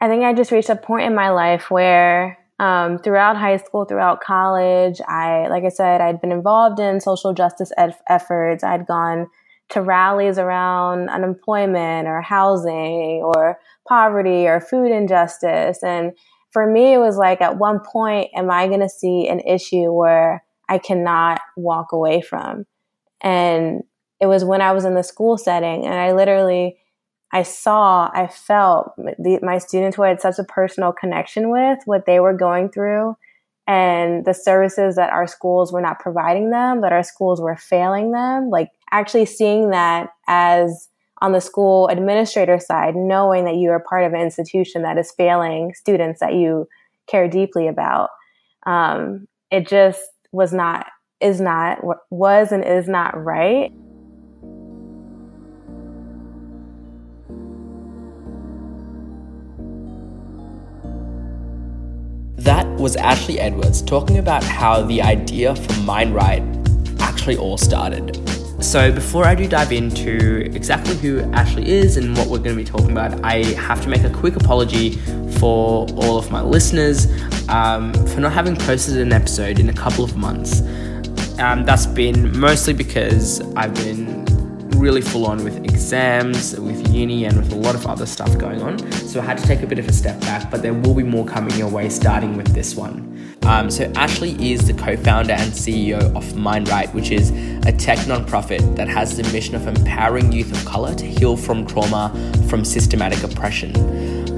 I think I just reached a point in my life where um, throughout high school, throughout college, I, like I said, I'd been involved in social justice efforts. I'd gone to rallies around unemployment or housing or poverty or food injustice. And for me, it was like, at one point, am I going to see an issue where I cannot walk away from? And it was when I was in the school setting and I literally, I saw, I felt the, my students who I had such a personal connection with, what they were going through, and the services that our schools were not providing them, that our schools were failing them. Like actually seeing that as on the school administrator side, knowing that you are part of an institution that is failing students that you care deeply about. Um, it just was not, is not, was and is not right. That was Ashley Edwards talking about how the idea for MindRight actually all started. So, before I do dive into exactly who Ashley is and what we're going to be talking about, I have to make a quick apology for all of my listeners um, for not having posted an episode in a couple of months. Um, that's been mostly because I've been really full on with exams, with uni, and with a lot of other stuff going on. So I had to take a bit of a step back, but there will be more coming your way starting with this one. Um, so Ashley is the co-founder and CEO of MindRight, which is a tech nonprofit that has the mission of empowering youth of color to heal from trauma from systematic oppression.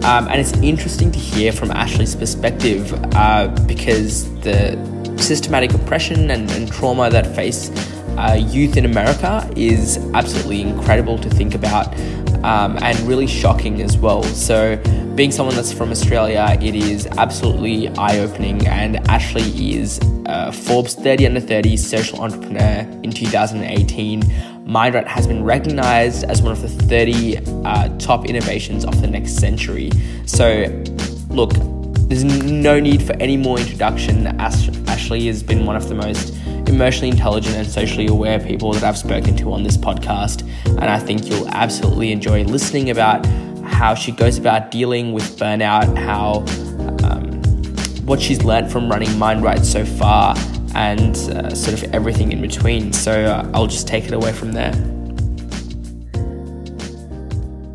Um, and it's interesting to hear from Ashley's perspective uh, because the systematic oppression and, and trauma that face uh, youth in America is absolutely incredible to think about um, and really shocking as well. So, being someone that's from Australia, it is absolutely eye opening. And Ashley is a Forbes 30 under 30 social entrepreneur in 2018. MindRight has been recognized as one of the 30 uh, top innovations of the next century. So, look, there's no need for any more introduction. Ash- Ashley has been one of the most emotionally intelligent and socially aware people that I've spoken to on this podcast. And I think you'll absolutely enjoy listening about how she goes about dealing with burnout, how um, what she's learned from running MindRight so far, and uh, sort of everything in between. So uh, I'll just take it away from there.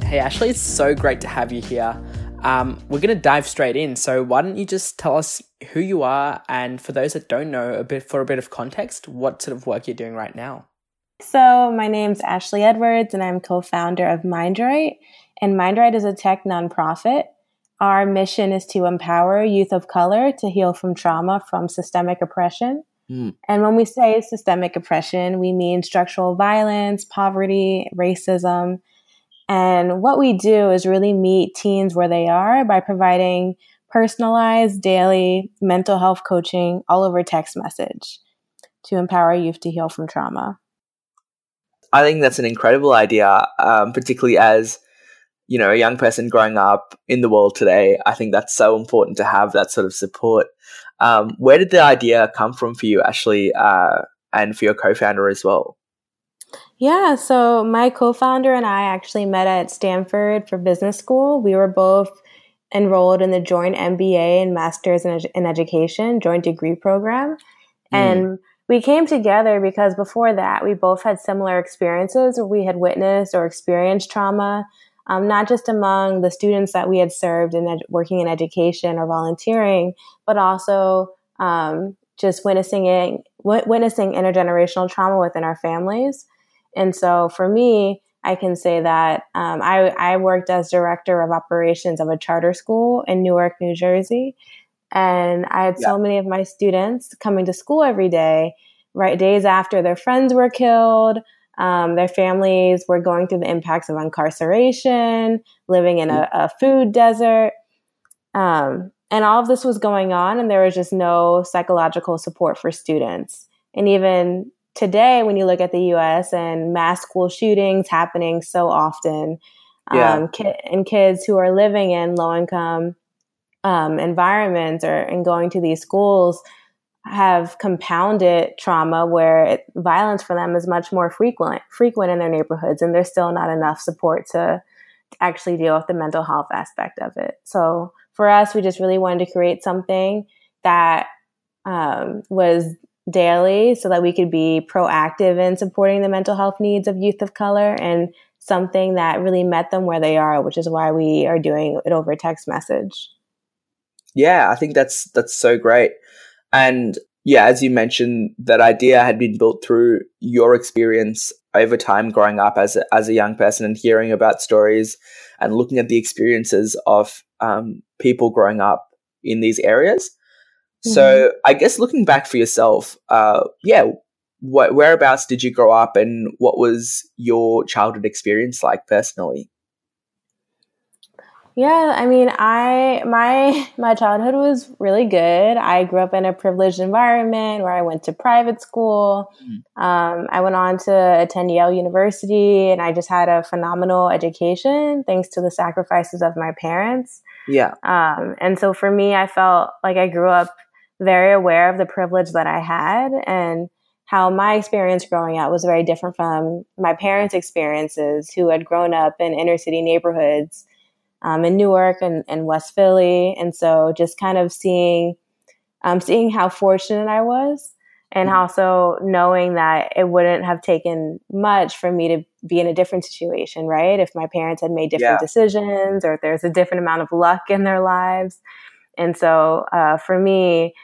Hey, Ashley, it's so great to have you here. Um, we're going to dive straight in. So, why don't you just tell us who you are, and for those that don't know, a bit for a bit of context, what sort of work you're doing right now? So, my name's Ashley Edwards, and I'm co-founder of MindRight. And MindRight is a tech nonprofit. Our mission is to empower youth of color to heal from trauma from systemic oppression. Mm. And when we say systemic oppression, we mean structural violence, poverty, racism, and what we do is really meet teens where they are by providing personalized daily mental health coaching all over text message to empower youth to heal from trauma. I think that's an incredible idea, um, particularly as you know a young person growing up in the world today. I think that's so important to have that sort of support. Um, where did the idea come from for you, Ashley, uh, and for your co-founder as well? Yeah, so my co founder and I actually met at Stanford for business school. We were both enrolled in the joint MBA and Master's in, in Education, joint degree program. Mm. And we came together because before that, we both had similar experiences where we had witnessed or experienced trauma, um, not just among the students that we had served in ed- working in education or volunteering, but also um, just witnessing it, w- witnessing intergenerational trauma within our families. And so for me, I can say that um, I, I worked as director of operations of a charter school in Newark, New Jersey. And I had yeah. so many of my students coming to school every day, right days after their friends were killed. Um, their families were going through the impacts of incarceration, living in a, a food desert. Um, and all of this was going on, and there was just no psychological support for students. And even today, when you look at the US and mass school shootings happening so often, yeah. um, ki- and kids who are living in low income um, environments or and going to these schools have compounded trauma where it, violence for them is much more frequent frequent in their neighborhoods and there's still not enough support to actually deal with the mental health aspect of it. So for us, we just really wanted to create something that um, was daily so that we could be proactive in supporting the mental health needs of youth of color and something that really met them where they are, which is why we are doing it over text message. Yeah, I think that's that's so great. And yeah, as you mentioned, that idea had been built through your experience over time growing up as a, as a young person and hearing about stories and looking at the experiences of um, people growing up in these areas. So I guess looking back for yourself, uh, yeah, wh- whereabouts did you grow up and what was your childhood experience like personally? Yeah, I mean, I my my childhood was really good. I grew up in a privileged environment where I went to private school. Mm. Um, I went on to attend Yale University, and I just had a phenomenal education thanks to the sacrifices of my parents. Yeah. Um, and so for me, I felt like I grew up very aware of the privilege that I had and how my experience growing up was very different from my parents' experiences, who had grown up in inner city neighborhoods um, in Newark and, and West Philly. And so just kind of seeing, um, seeing how fortunate I was and mm-hmm. also knowing that it wouldn't have taken much for me to be in a different situation, right? If my parents had made different yeah. decisions or if there's a different amount of luck in their lives. And so uh, for me,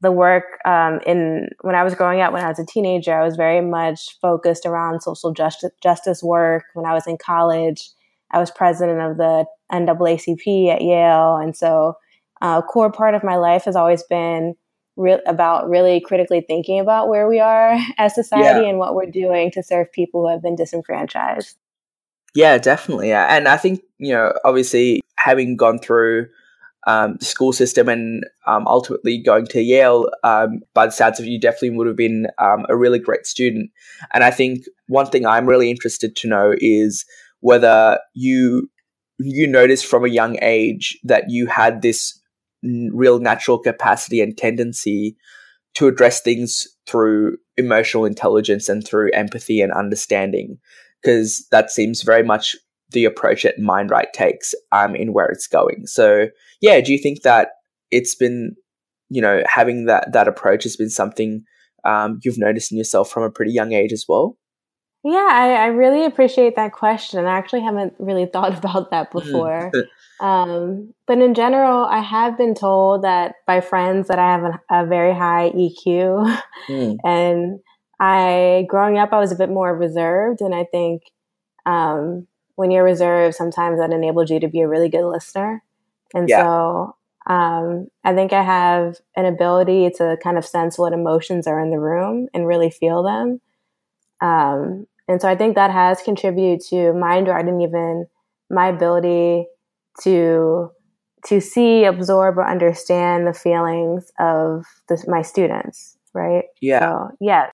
the work um, in when I was growing up, when I was a teenager, I was very much focused around social justice, justice work. When I was in college, I was president of the NAACP at Yale. And so uh, a core part of my life has always been re- about really critically thinking about where we are as society yeah. and what we're doing to serve people who have been disenfranchised. Yeah, definitely. And I think, you know, obviously having gone through um, school system and um, ultimately going to Yale, um, by the sounds of you, definitely would have been um, a really great student. And I think one thing I'm really interested to know is whether you you noticed from a young age that you had this real natural capacity and tendency to address things through emotional intelligence and through empathy and understanding because that seems very much the approach that MindRight takes um, in where it's going so yeah do you think that it's been you know having that that approach has been something um, you've noticed in yourself from a pretty young age as well yeah, I, I really appreciate that question. I actually haven't really thought about that mm. before. um, but in general, I have been told that by friends that I have a, a very high EQ. Mm. And I, growing up, I was a bit more reserved. And I think um, when you're reserved, sometimes that enables you to be a really good listener. And yeah. so um, I think I have an ability to kind of sense what emotions are in the room and really feel them. Um, and so I think that has contributed to my and even my ability to to see, absorb, or understand the feelings of the, my students. Right? Yeah. So, yeah.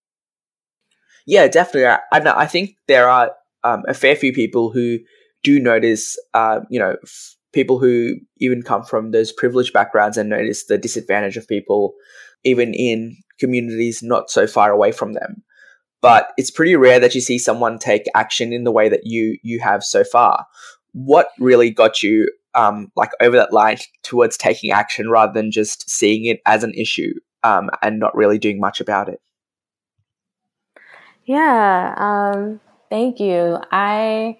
Yeah, definitely. I, I think there are um, a fair few people who do notice, uh, you know, f- people who even come from those privileged backgrounds and notice the disadvantage of people, even in communities not so far away from them but it's pretty rare that you see someone take action in the way that you you have so far. What really got you um, like over that line towards taking action rather than just seeing it as an issue um, and not really doing much about it? Yeah, um, thank you. I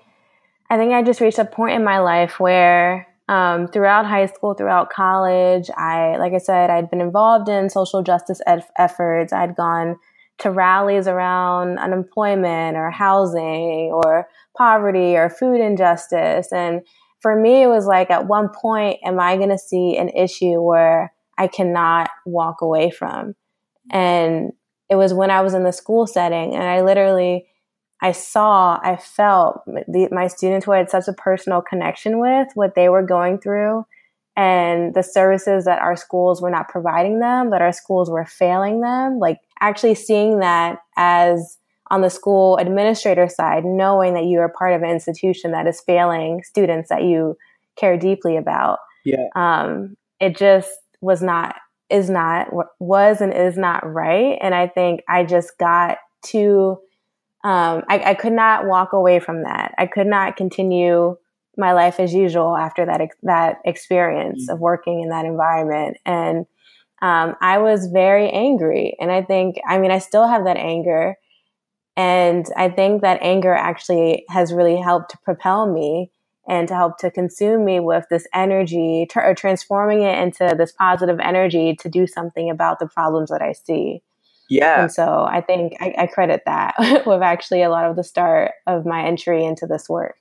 I think I just reached a point in my life where um, throughout high school, throughout college, I like I said, I'd been involved in social justice efforts. I'd gone to rallies around unemployment or housing or poverty or food injustice. And for me, it was like, at one point, am I going to see an issue where I cannot walk away from? And it was when I was in the school setting, and I literally, I saw, I felt the, my students who I had such a personal connection with, what they were going through, and the services that our schools were not providing them, that our schools were failing them. Like actually seeing that as on the school administrator side, knowing that you are part of an institution that is failing students that you care deeply about. Yeah. Um, it just was not, is not, was and is not right. And I think I just got to, um, I, I could not walk away from that. I could not continue my life as usual after that that experience of working in that environment. And um, i was very angry. And i think i mean i still have that anger. And i think that anger actually has really helped to propel me and to help to consume me with this energy or transforming it into this positive energy to do something about the problems that i see yeah. And so I think I, I credit that with actually a lot of the start of my entry into this work.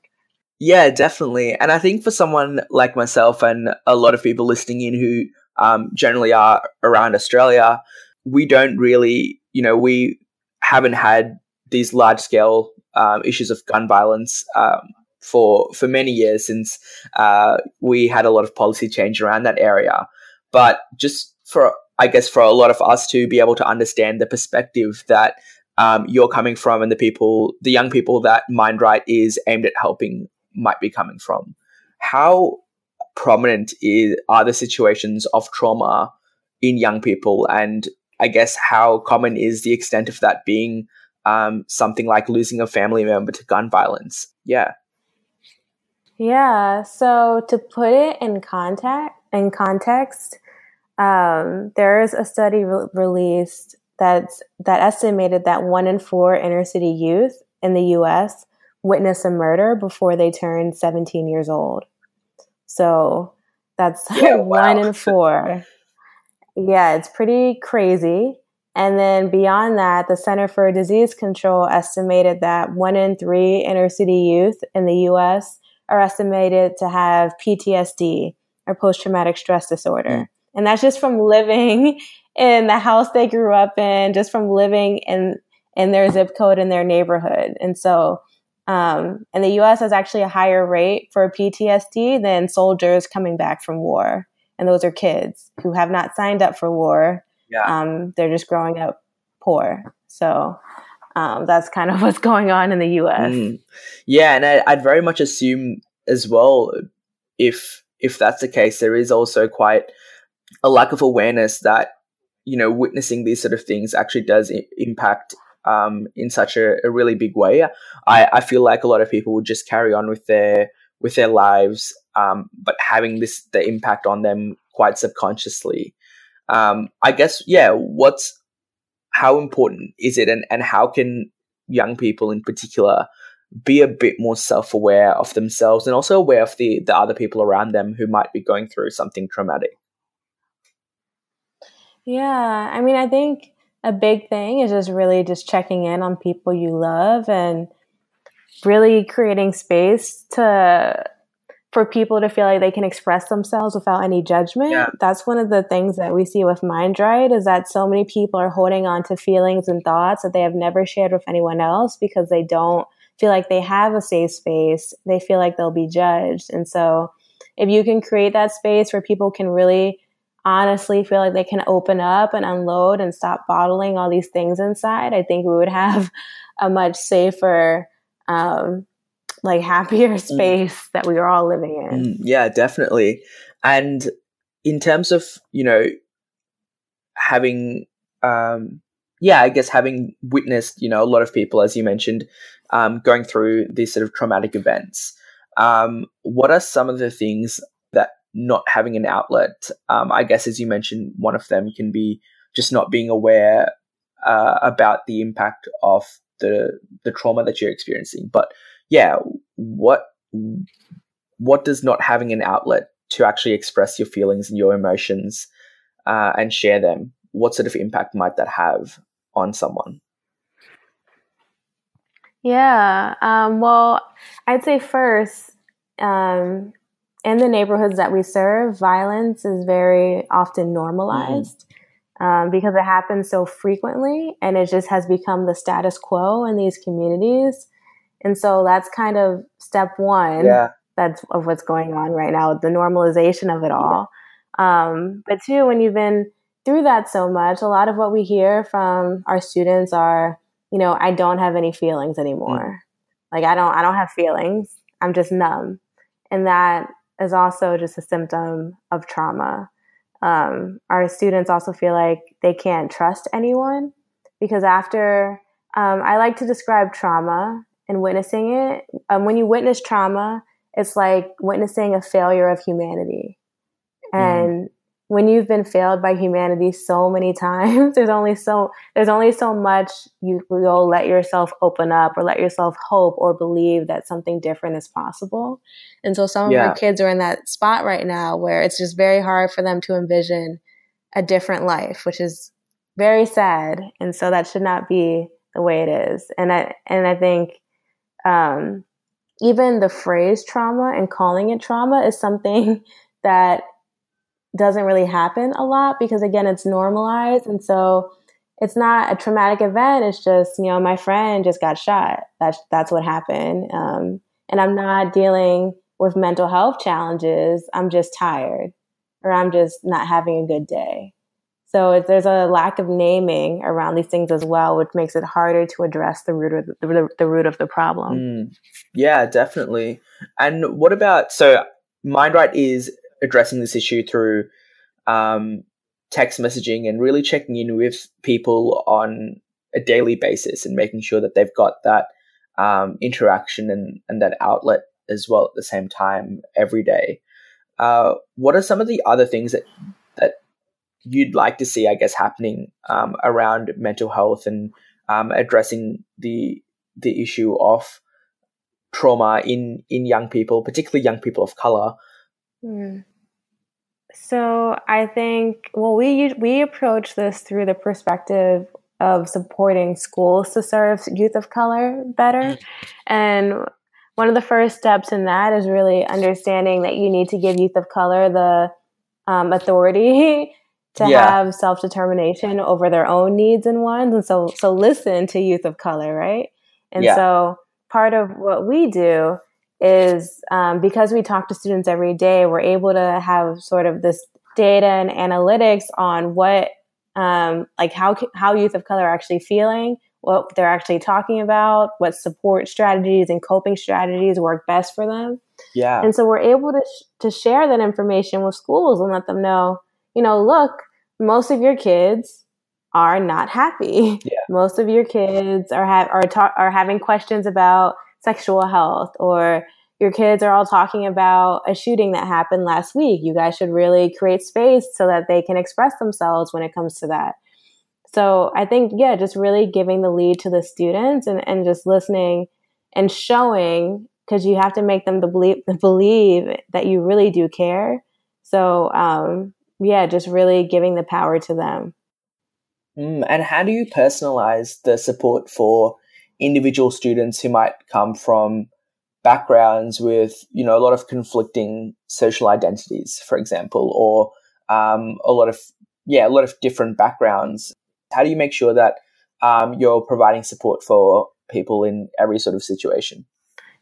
Yeah, definitely. And I think for someone like myself and a lot of people listening in who um, generally are around Australia, we don't really, you know, we haven't had these large scale um, issues of gun violence um, for for many years since uh, we had a lot of policy change around that area. But just for I guess for a lot of us to be able to understand the perspective that um, you're coming from and the people, the young people that MindRight is aimed at helping might be coming from. How prominent is, are the situations of trauma in young people? And I guess how common is the extent of that being um, something like losing a family member to gun violence? Yeah. Yeah. So to put it in contact in context, um, there is a study re- released that's that estimated that one in four inner city youth in the U.S. witness a murder before they turn 17 years old. So that's yeah, one wow. in four. yeah, it's pretty crazy. And then beyond that, the Center for Disease Control estimated that one in three inner city youth in the US are estimated to have PTSD or post traumatic stress disorder. Mm. And that's just from living in the house they grew up in, just from living in in their zip code in their neighborhood. And so um, and the US has actually a higher rate for PTSD than soldiers coming back from war. And those are kids who have not signed up for war. Yeah. Um, they're just growing up poor. So um, that's kind of what's going on in the US. Mm. Yeah, and I, I'd very much assume as well if if that's the case, there is also quite a lack of awareness that you know witnessing these sort of things actually does I- impact um, in such a, a, really big way. I, I feel like a lot of people would just carry on with their with their lives, um, but having this the impact on them quite subconsciously. Um, I guess yeah. What's how important is it, and and how can young people in particular be a bit more self aware of themselves and also aware of the the other people around them who might be going through something traumatic? Yeah, I mean, I think a big thing is just really just checking in on people you love and really creating space to for people to feel like they can express themselves without any judgment. Yeah. That's one of the things that we see with MindRight is that so many people are holding on to feelings and thoughts that they have never shared with anyone else because they don't feel like they have a safe space. They feel like they'll be judged. And so if you can create that space where people can really honestly feel like they can open up and unload and stop bottling all these things inside, I think we would have a much safer, um, like happier mm. space mm. that we are all living in. Mm, yeah, definitely. And in terms of, you know, having, um, yeah, I guess having witnessed, you know, a lot of people, as you mentioned, um, going through these sort of traumatic events, um, what are some of the things not having an outlet. Um, I guess, as you mentioned, one of them can be just not being aware uh, about the impact of the the trauma that you're experiencing. But yeah, what what does not having an outlet to actually express your feelings and your emotions uh, and share them? What sort of impact might that have on someone? Yeah. Um, well, I'd say first, um, in the neighborhoods that we serve, violence is very often normalized mm-hmm. um, because it happens so frequently and it just has become the status quo in these communities. And so that's kind of step one yeah. that's of what's going on right now, the normalization of it all. Yeah. Um, but two, when you've been through that so much, a lot of what we hear from our students are, you know, I don't have any feelings anymore. Mm. Like I don't, I don't have feelings. I'm just numb. And that is also just a symptom of trauma. Um, our students also feel like they can't trust anyone because after um, I like to describe trauma and witnessing it. Um, when you witness trauma, it's like witnessing a failure of humanity. Mm. When you've been failed by humanity so many times, there's only so there's only so much you will let yourself open up or let yourself hope or believe that something different is possible. And so some yeah. of our kids are in that spot right now where it's just very hard for them to envision a different life, which is very sad. And so that should not be the way it is. And I and I think um, even the phrase trauma and calling it trauma is something that doesn't really happen a lot because again it's normalized and so it's not a traumatic event it's just you know my friend just got shot that's that's what happened um, and i'm not dealing with mental health challenges i'm just tired or i'm just not having a good day so there's a lack of naming around these things as well, which makes it harder to address the root of the, the, root of the problem. Mm. Yeah, definitely. And what about so MindRight is addressing this issue through um, text messaging and really checking in with people on a daily basis and making sure that they've got that um, interaction and, and that outlet as well at the same time every day. Uh, what are some of the other things that that you'd like to see, I guess, happening um, around mental health and um, addressing the the issue of trauma in in young people, particularly young people of color? Mm. So I think well we we approach this through the perspective of supporting schools to serve youth of color better, mm. and one of the first steps in that is really understanding that you need to give youth of color the um, authority to yeah. have self determination over their own needs and wants, and so so listen to youth of color, right? And yeah. so part of what we do is um, because we talk to students every day, we're able to have sort of this data and analytics on what, um, like how how youth of color are actually feeling, what they're actually talking about, what support strategies and coping strategies work best for them. Yeah, and so we're able to sh- to share that information with schools and let them know, you know, look, most of your kids are not happy. Yeah. Most of your kids are ha- are ta- are having questions about sexual health or your kids are all talking about a shooting that happened last week. You guys should really create space so that they can express themselves when it comes to that. So I think, yeah, just really giving the lead to the students and, and just listening and showing because you have to make them believe, believe that you really do care. So, um, yeah, just really giving the power to them. Mm, and how do you personalize the support for individual students who might come from backgrounds with you know a lot of conflicting social identities, for example, or um, a lot of yeah a lot of different backgrounds. How do you make sure that um, you're providing support for people in every sort of situation?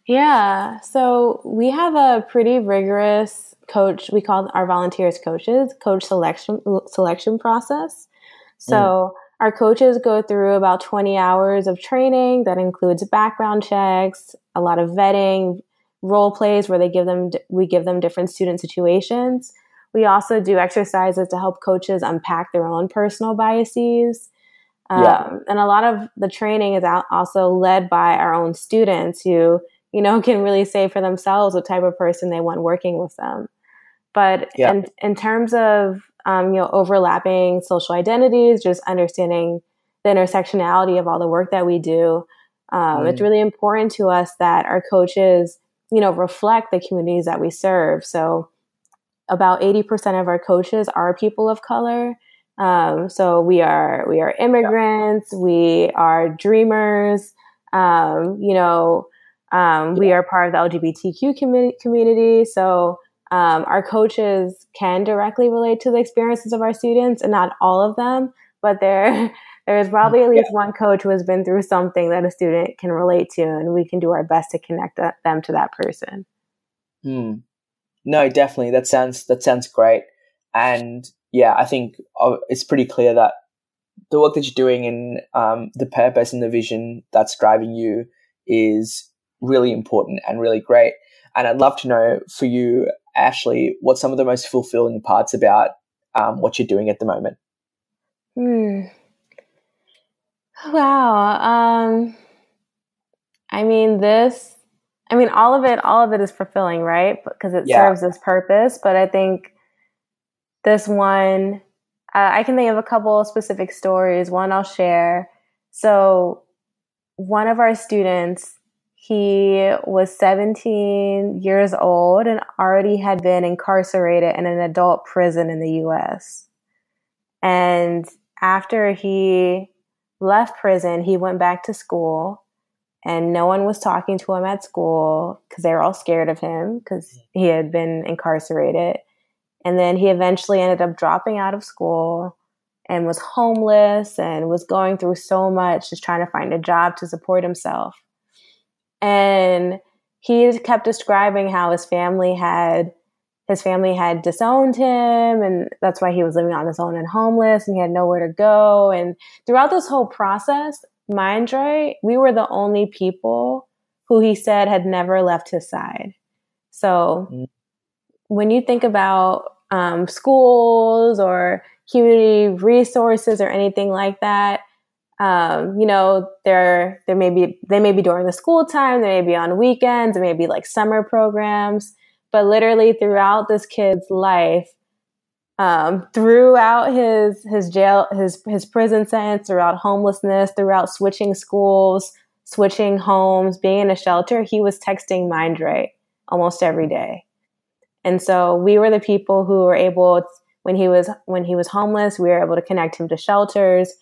Yeah, so we have a pretty rigorous coach. We call our volunteers coaches, coach selection selection process. So mm. Our coaches go through about 20 hours of training that includes background checks, a lot of vetting, role plays where they give them we give them different student situations. We also do exercises to help coaches unpack their own personal biases. Yeah. Um, and a lot of the training is also led by our own students who, you know, can really say for themselves what type of person they want working with them. But yeah. in, in terms of um, you know, overlapping social identities, just understanding the intersectionality of all the work that we do. Um, mm. It's really important to us that our coaches, you know, reflect the communities that we serve. So, about eighty percent of our coaches are people of color. Um, so we are we are immigrants. Yeah. We are dreamers. Um, you know, um, yeah. we are part of the LGBTQ com- community. So um, our coaches can directly relate to the experiences of our students, and not all of them, but there there is probably at least yeah. one coach who has been through something that a student can relate to, and we can do our best to connect them to that person. Hmm. No, definitely. That sounds that sounds great, and yeah, I think uh, it's pretty clear that the work that you're doing and um, the purpose and the vision that's driving you is really important and really great. And I'd love to know for you Ashley, what's some of the most fulfilling parts about um, what you're doing at the moment? Hmm. Wow. Um, I mean, this, I mean, all of it, all of it is fulfilling, right? Because it yeah. serves this purpose. But I think this one, uh, I can think of a couple specific stories. One I'll share. So, one of our students, he was 17 years old and already had been incarcerated in an adult prison in the US. And after he left prison, he went back to school and no one was talking to him at school because they were all scared of him because he had been incarcerated. And then he eventually ended up dropping out of school and was homeless and was going through so much just trying to find a job to support himself. And he kept describing how his family had his family had disowned him and that's why he was living on his own and homeless and he had nowhere to go and throughout this whole process MindRight, we were the only people who he said had never left his side. So mm. when you think about um, schools or community resources or anything like that, um, you know, there there may be they may be during the school time, they may be on weekends, it may be like summer programs, but literally throughout this kid's life, um, throughout his his jail his his prison sentence, throughout homelessness, throughout switching schools, switching homes, being in a shelter, he was texting MindRight almost every day. And so we were the people who were able when he was when he was homeless, we were able to connect him to shelters.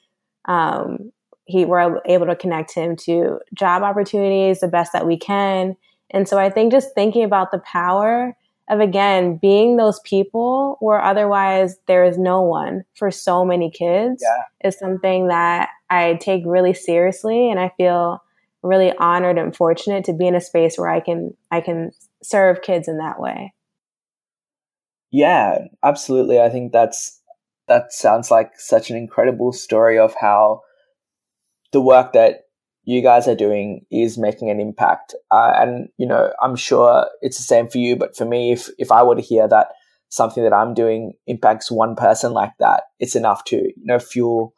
Um, he were able to connect him to job opportunities the best that we can. And so I think just thinking about the power of again being those people where otherwise there is no one for so many kids yeah. is something that I take really seriously and I feel really honored and fortunate to be in a space where I can I can serve kids in that way. Yeah, absolutely. I think that's that sounds like such an incredible story of how the work that you guys are doing is making an impact. Uh, and, you know, I'm sure it's the same for you, but for me, if, if I were to hear that something that I'm doing impacts one person like that, it's enough to, you know, fuel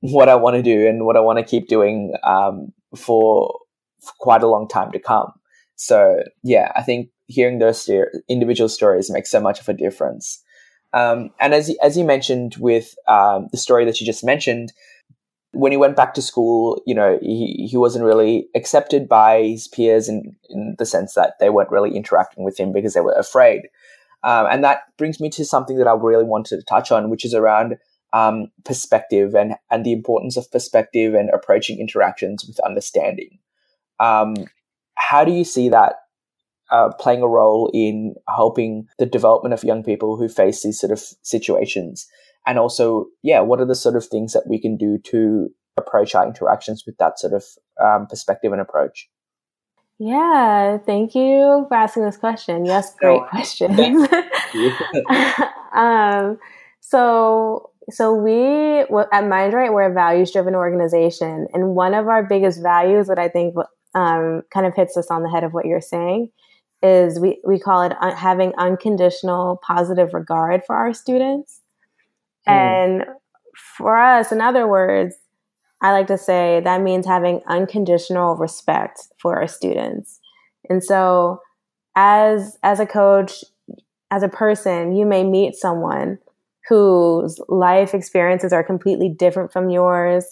what I want to do and what I want to keep doing um, for, for quite a long time to come. So, yeah, I think hearing those individual stories makes so much of a difference. Um, and as, as you mentioned with um, the story that you just mentioned, when he went back to school, you know, he, he wasn't really accepted by his peers in, in the sense that they weren't really interacting with him because they were afraid. Um, and that brings me to something that I really wanted to touch on, which is around um, perspective and, and the importance of perspective and approaching interactions with understanding. Um, how do you see that uh, playing a role in helping the development of young people who face these sort of situations? and also, yeah, what are the sort of things that we can do to approach our interactions with that sort of um, perspective and approach? Yeah, thank you for asking this question. Yes, great no, question. um, so, so we at MindRight we're a values driven organization, and one of our biggest values that I think um, kind of hits us on the head of what you're saying is we we call it un- having unconditional positive regard for our students. Mm. And for us, in other words, I like to say that means having unconditional respect for our students. And so as as a coach, as a person, you may meet someone whose life experiences are completely different from yours,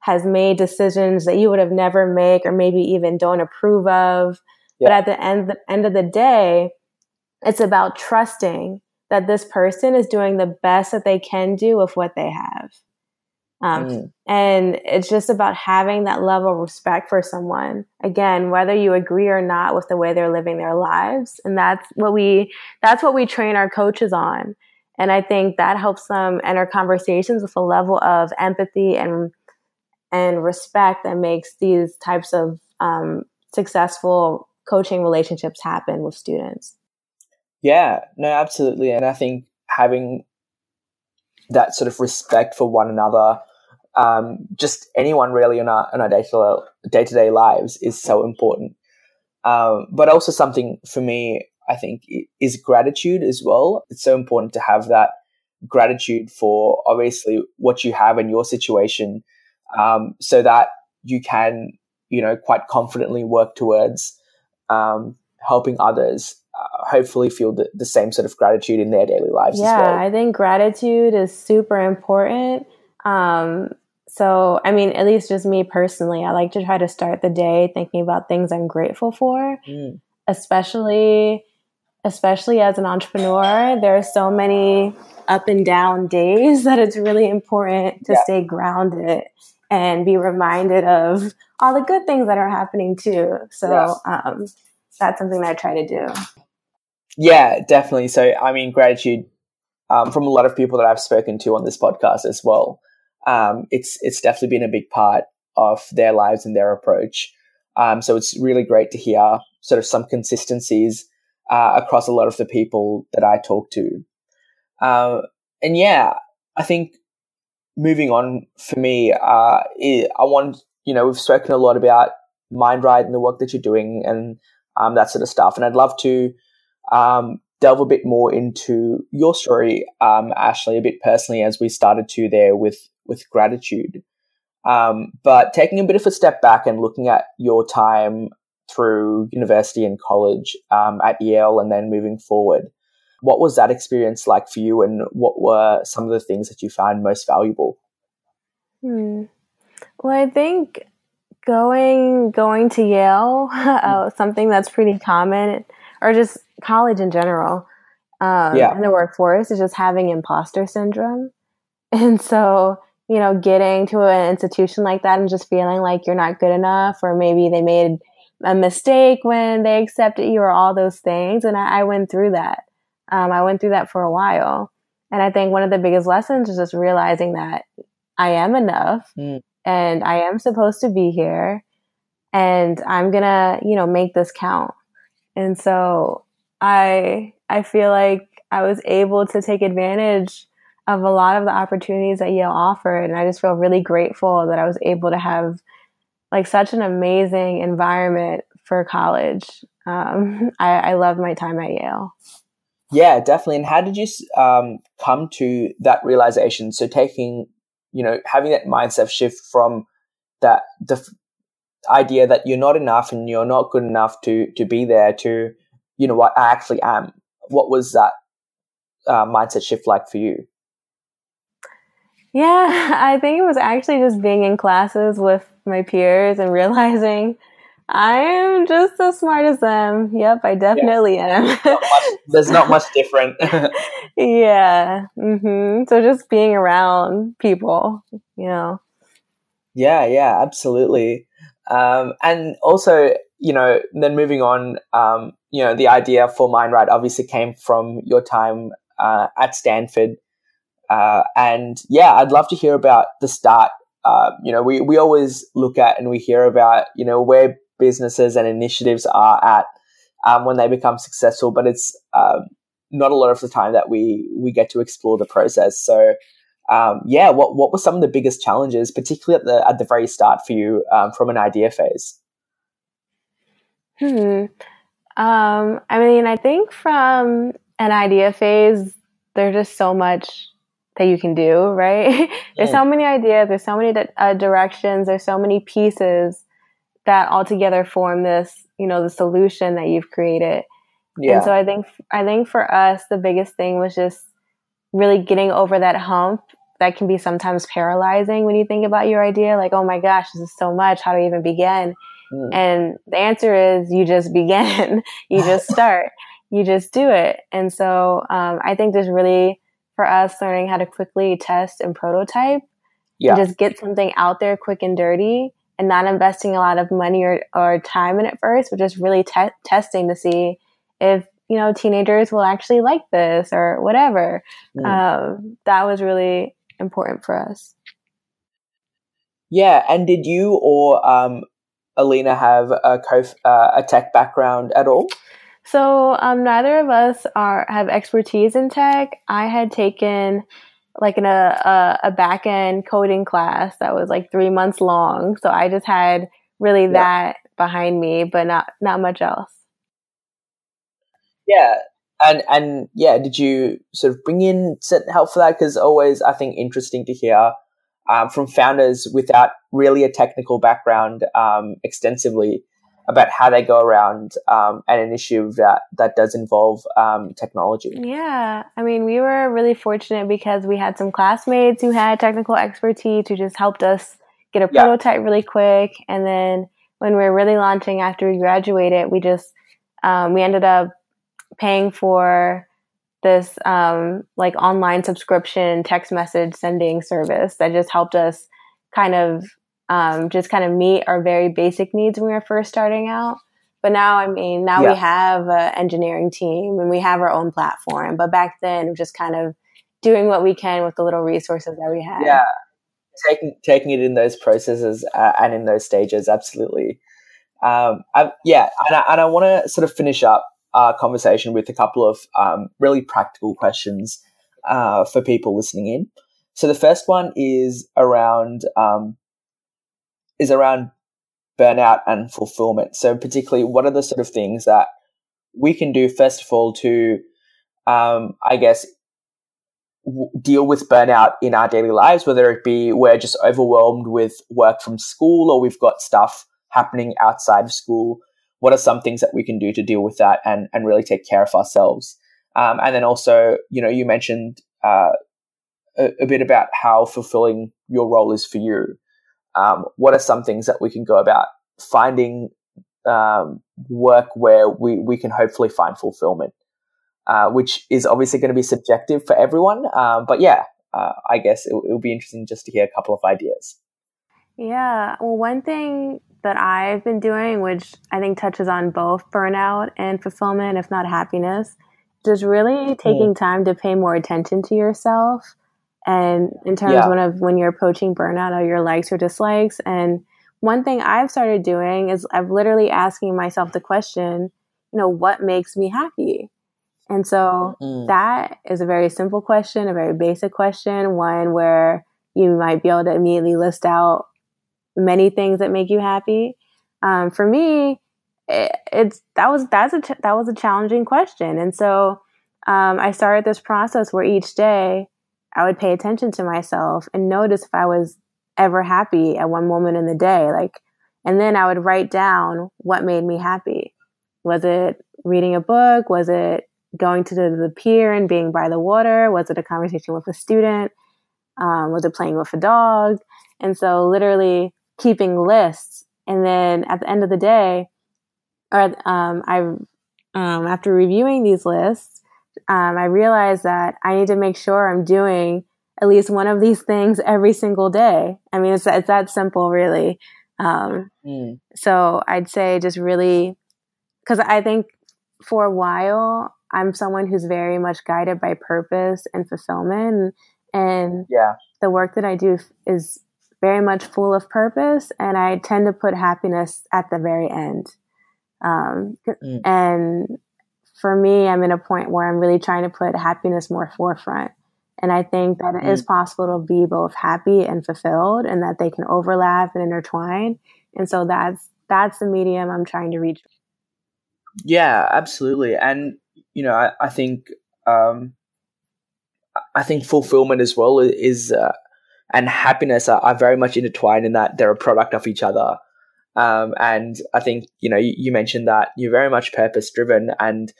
has made decisions that you would have never make or maybe even don't approve of. Yeah. But at the end the end of the day, it's about trusting that this person is doing the best that they can do with what they have. Um, mm. And it's just about having that level of respect for someone. Again, whether you agree or not with the way they're living their lives, and that's what we that's what we train our coaches on. And I think that helps them enter conversations with a level of empathy and and respect that makes these types of um, successful coaching relationships happen with students. Yeah, no, absolutely. And I think having that sort of respect for one another, um, just anyone really in our, in our day to day lives is so important. Um, but also something for me, I think, is gratitude as well. It's so important to have that gratitude for obviously what you have in your situation, um, so that you can, you know, quite confidently work towards um, helping others uh, hopefully feel the, the same sort of gratitude in their daily lives yeah well. i think gratitude is super important um, so i mean at least just me personally i like to try to start the day thinking about things i'm grateful for Mm. especially especially as an entrepreneur there are so many up and down days that it's really important to Yeah. stay grounded and be reminded of all the good things that are happening too so Yeah. um, that's something that i try to do Yeah, definitely. So, I mean, gratitude um, from a lot of people that I've spoken to on this podcast as well. Um, it's it's definitely been a big part of their lives and their approach. Um, so it's really great to hear sort of some consistencies uh, across a lot of the people that I talk to. Uh, and yeah, I think moving on for me, uh, I want you know we've spoken a lot about MindRight and the work that you're doing and um, that sort of stuff, and I'd love to um, delve a bit more into your story, um, Ashley, a bit personally, as we started to there with with gratitude. Um, but taking a bit of a step back and looking at your time through university and college um, at Yale, and then moving forward, what was that experience like for you, and what were some of the things that you found most valuable? Hmm. Well, I think going going to Yale, uh, something that's pretty common, or just college in general, um, Yeah. in the workforce, is just having imposter syndrome, and so you know, getting to an institution like that and just feeling like you're not good enough, or maybe they made a mistake when they accepted you, or all those things, and I, I went through that. Um, I went through that for a while, and I think one of the biggest lessons is just realizing that I am enough Mm. and I am supposed to be here and I'm going to, you know, make this count. And so I I feel like I was able to take advantage of a lot of the opportunities that Yale offered and I just feel really grateful that I was able to have like such an amazing environment for college. Um, I, I love my time at Yale. Yeah, definitely. And how did you um, come to that realization? So taking, you know, having that mindset shift from that the f- idea that you're not enough and you're not good enough to to be there to, you know, what I actually am. What was that uh, mindset shift like for you? Yeah, I think it was actually just being in classes with my peers and realizing I'm just as smart as them. Yep, I definitely am. Not much, there's not much different. yeah. hmm So just being around people, you know. Yeah, yeah, absolutely. Um, and also, you know, then moving on, um, you know, the idea for MindRight obviously came from your time uh, at Stanford. Uh, and yeah, I'd love to hear about the start. Uh, you know, we, we always look at and we hear about, you know, where businesses and initiatives are at um, when they become successful, but it's um, not a lot of the time that we, we get to explore the process. So, um, yeah, what what were some of the biggest challenges, particularly at the at the very start for you um, from an idea phase? Hmm. Um, I mean, I think from an idea phase, there's just so much that you can do, right? there's so many ideas, there's so many uh, directions, there's so many pieces that all together form this, you know, the solution that you've created. Yeah, And so I think I think for us the biggest thing was just really getting over that hump that can be sometimes paralyzing when you think about your idea like oh my gosh this is so much. How do I even begin? Mm. and the answer is you just begin. You just start. You just do it. And so um, I think there's really for us learning how to quickly test and prototype yeah, and just get something out there quick and dirty and not investing a lot of money or, or time in it first, but just really te- testing to see if, you know, teenagers will actually like this or whatever. Mm. Um, that was really important for us. yeah. And did you or um, Alina have a co uh, a tech background at all? So um, neither of us are have expertise in tech. I had taken like in a, a, a back end coding class that was like three months long. So I just had really Yeah. that behind me, but not not much else. Yeah, and and yeah, did you sort of bring in certain help for that? Because always, I think interesting to hear um, from founders without really a technical background um, extensively about how they go around um, an initiative that that does involve um, technology. Yeah, I mean, we were really fortunate because we had some classmates who had technical expertise who just helped us get a yeah. prototype really quick, and then when we were really launching after we graduated, we just um, we ended up paying for this um, like online subscription text message sending service that just helped us kind of um, just kind of meet our very basic needs when we were first starting out. But now, I mean, now yeah. we have an engineering team and we have our own platform. But back then, just kind of doing what we can with the little resources that we had. Yeah, taking taking it in those processes uh, and in those stages, absolutely. Um, I, yeah, and I, and I want to sort of finish up our conversation with a couple of um, really practical questions uh, for people listening in. So the first one is around um, is around burnout and fulfillment. So particularly, what are the sort of things that we can do first of all to, um, I guess, w- deal with burnout in our daily lives, whether it be we're just overwhelmed with work from school or we've got stuff happening outside of school. What are some things that we can do to deal with that and, and really take care of ourselves? Um, and then also, you know, you mentioned uh, a, a, bit about how fulfilling your role is for you um, what are some things that we can go about finding um, work where we, we can hopefully find fulfillment, uh, which is obviously going to be subjective for everyone. Um, but yeah, uh, I guess it, will be interesting just to hear a couple of ideas. Yeah. Well, one thing that I've been doing, which I think touches on both burnout and fulfillment, if not happiness, just really taking mm. time to pay more attention to yourself and in terms yeah. of when you're approaching burnout or your likes or dislikes and one thing i've started doing is i've literally asking myself the question you know what makes me happy and so mm. that is a very simple question a very basic question one where you might be able to immediately list out many things that make you happy um, for me it, it's that was that's a that was a challenging question and so um, i started this process where each day I would pay attention to myself and notice if I was ever happy at one moment in the day. Like, and then I would write down what made me happy. Was it reading a book? Was it going to the, pier and being by the water? Was it a conversation with a student? Um, was it playing with a dog? And so, literally keeping lists. And then at the end of the day, or um, I, um, after reviewing these lists, um, I realized that I need to make sure I'm doing at least one of these things every single day. I mean, it's, it's that simple, really. Um, mm. So I'd say just really, because I think for a while, I'm someone who's very much guided by purpose and fulfillment. And yeah. the work that I do is very much full of purpose. And I tend to put happiness at the very end. Um, mm. And for me, I'm in a point where I'm really trying to put happiness more forefront. And I think that it mm. is possible to be both happy and fulfilled and that they can overlap and intertwine. And so that's that's the medium I'm trying to reach. Yeah, absolutely. And you know, I, I think um I think fulfillment as well is uh, and happiness are, are, very much intertwined in that they're a product of each other. Um, and I think you know you, you mentioned that you're very much purpose driven, and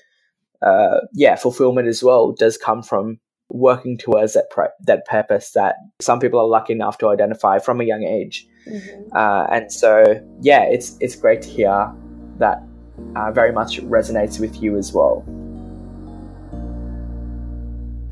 uh, yeah, fulfillment as well does come from working towards that pr- that purpose that some people are lucky enough to identify from a young age. Mm-hmm. Uh, and so, yeah, it's it's great to hear that uh, very much resonates with you as well.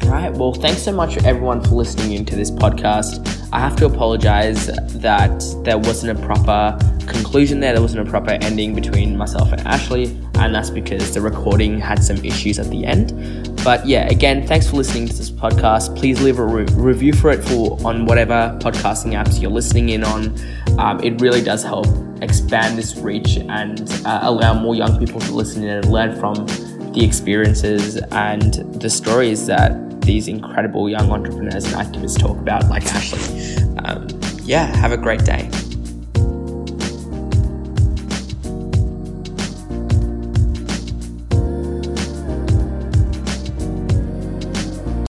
Right. Well, thanks so much everyone for listening into this podcast. I have to apologize that there wasn't a proper conclusion there, there wasn't a proper ending between myself and Ashley, and that's because the recording had some issues at the end. But yeah, again, thanks for listening to this podcast. Please leave a re- review for it for on whatever podcasting apps you're listening in on. Um, it really does help expand this reach and uh, allow more young people to listen in and learn from the experiences and the stories that these incredible young entrepreneurs and activists talk about, like Ashley. Um, yeah, have a great day.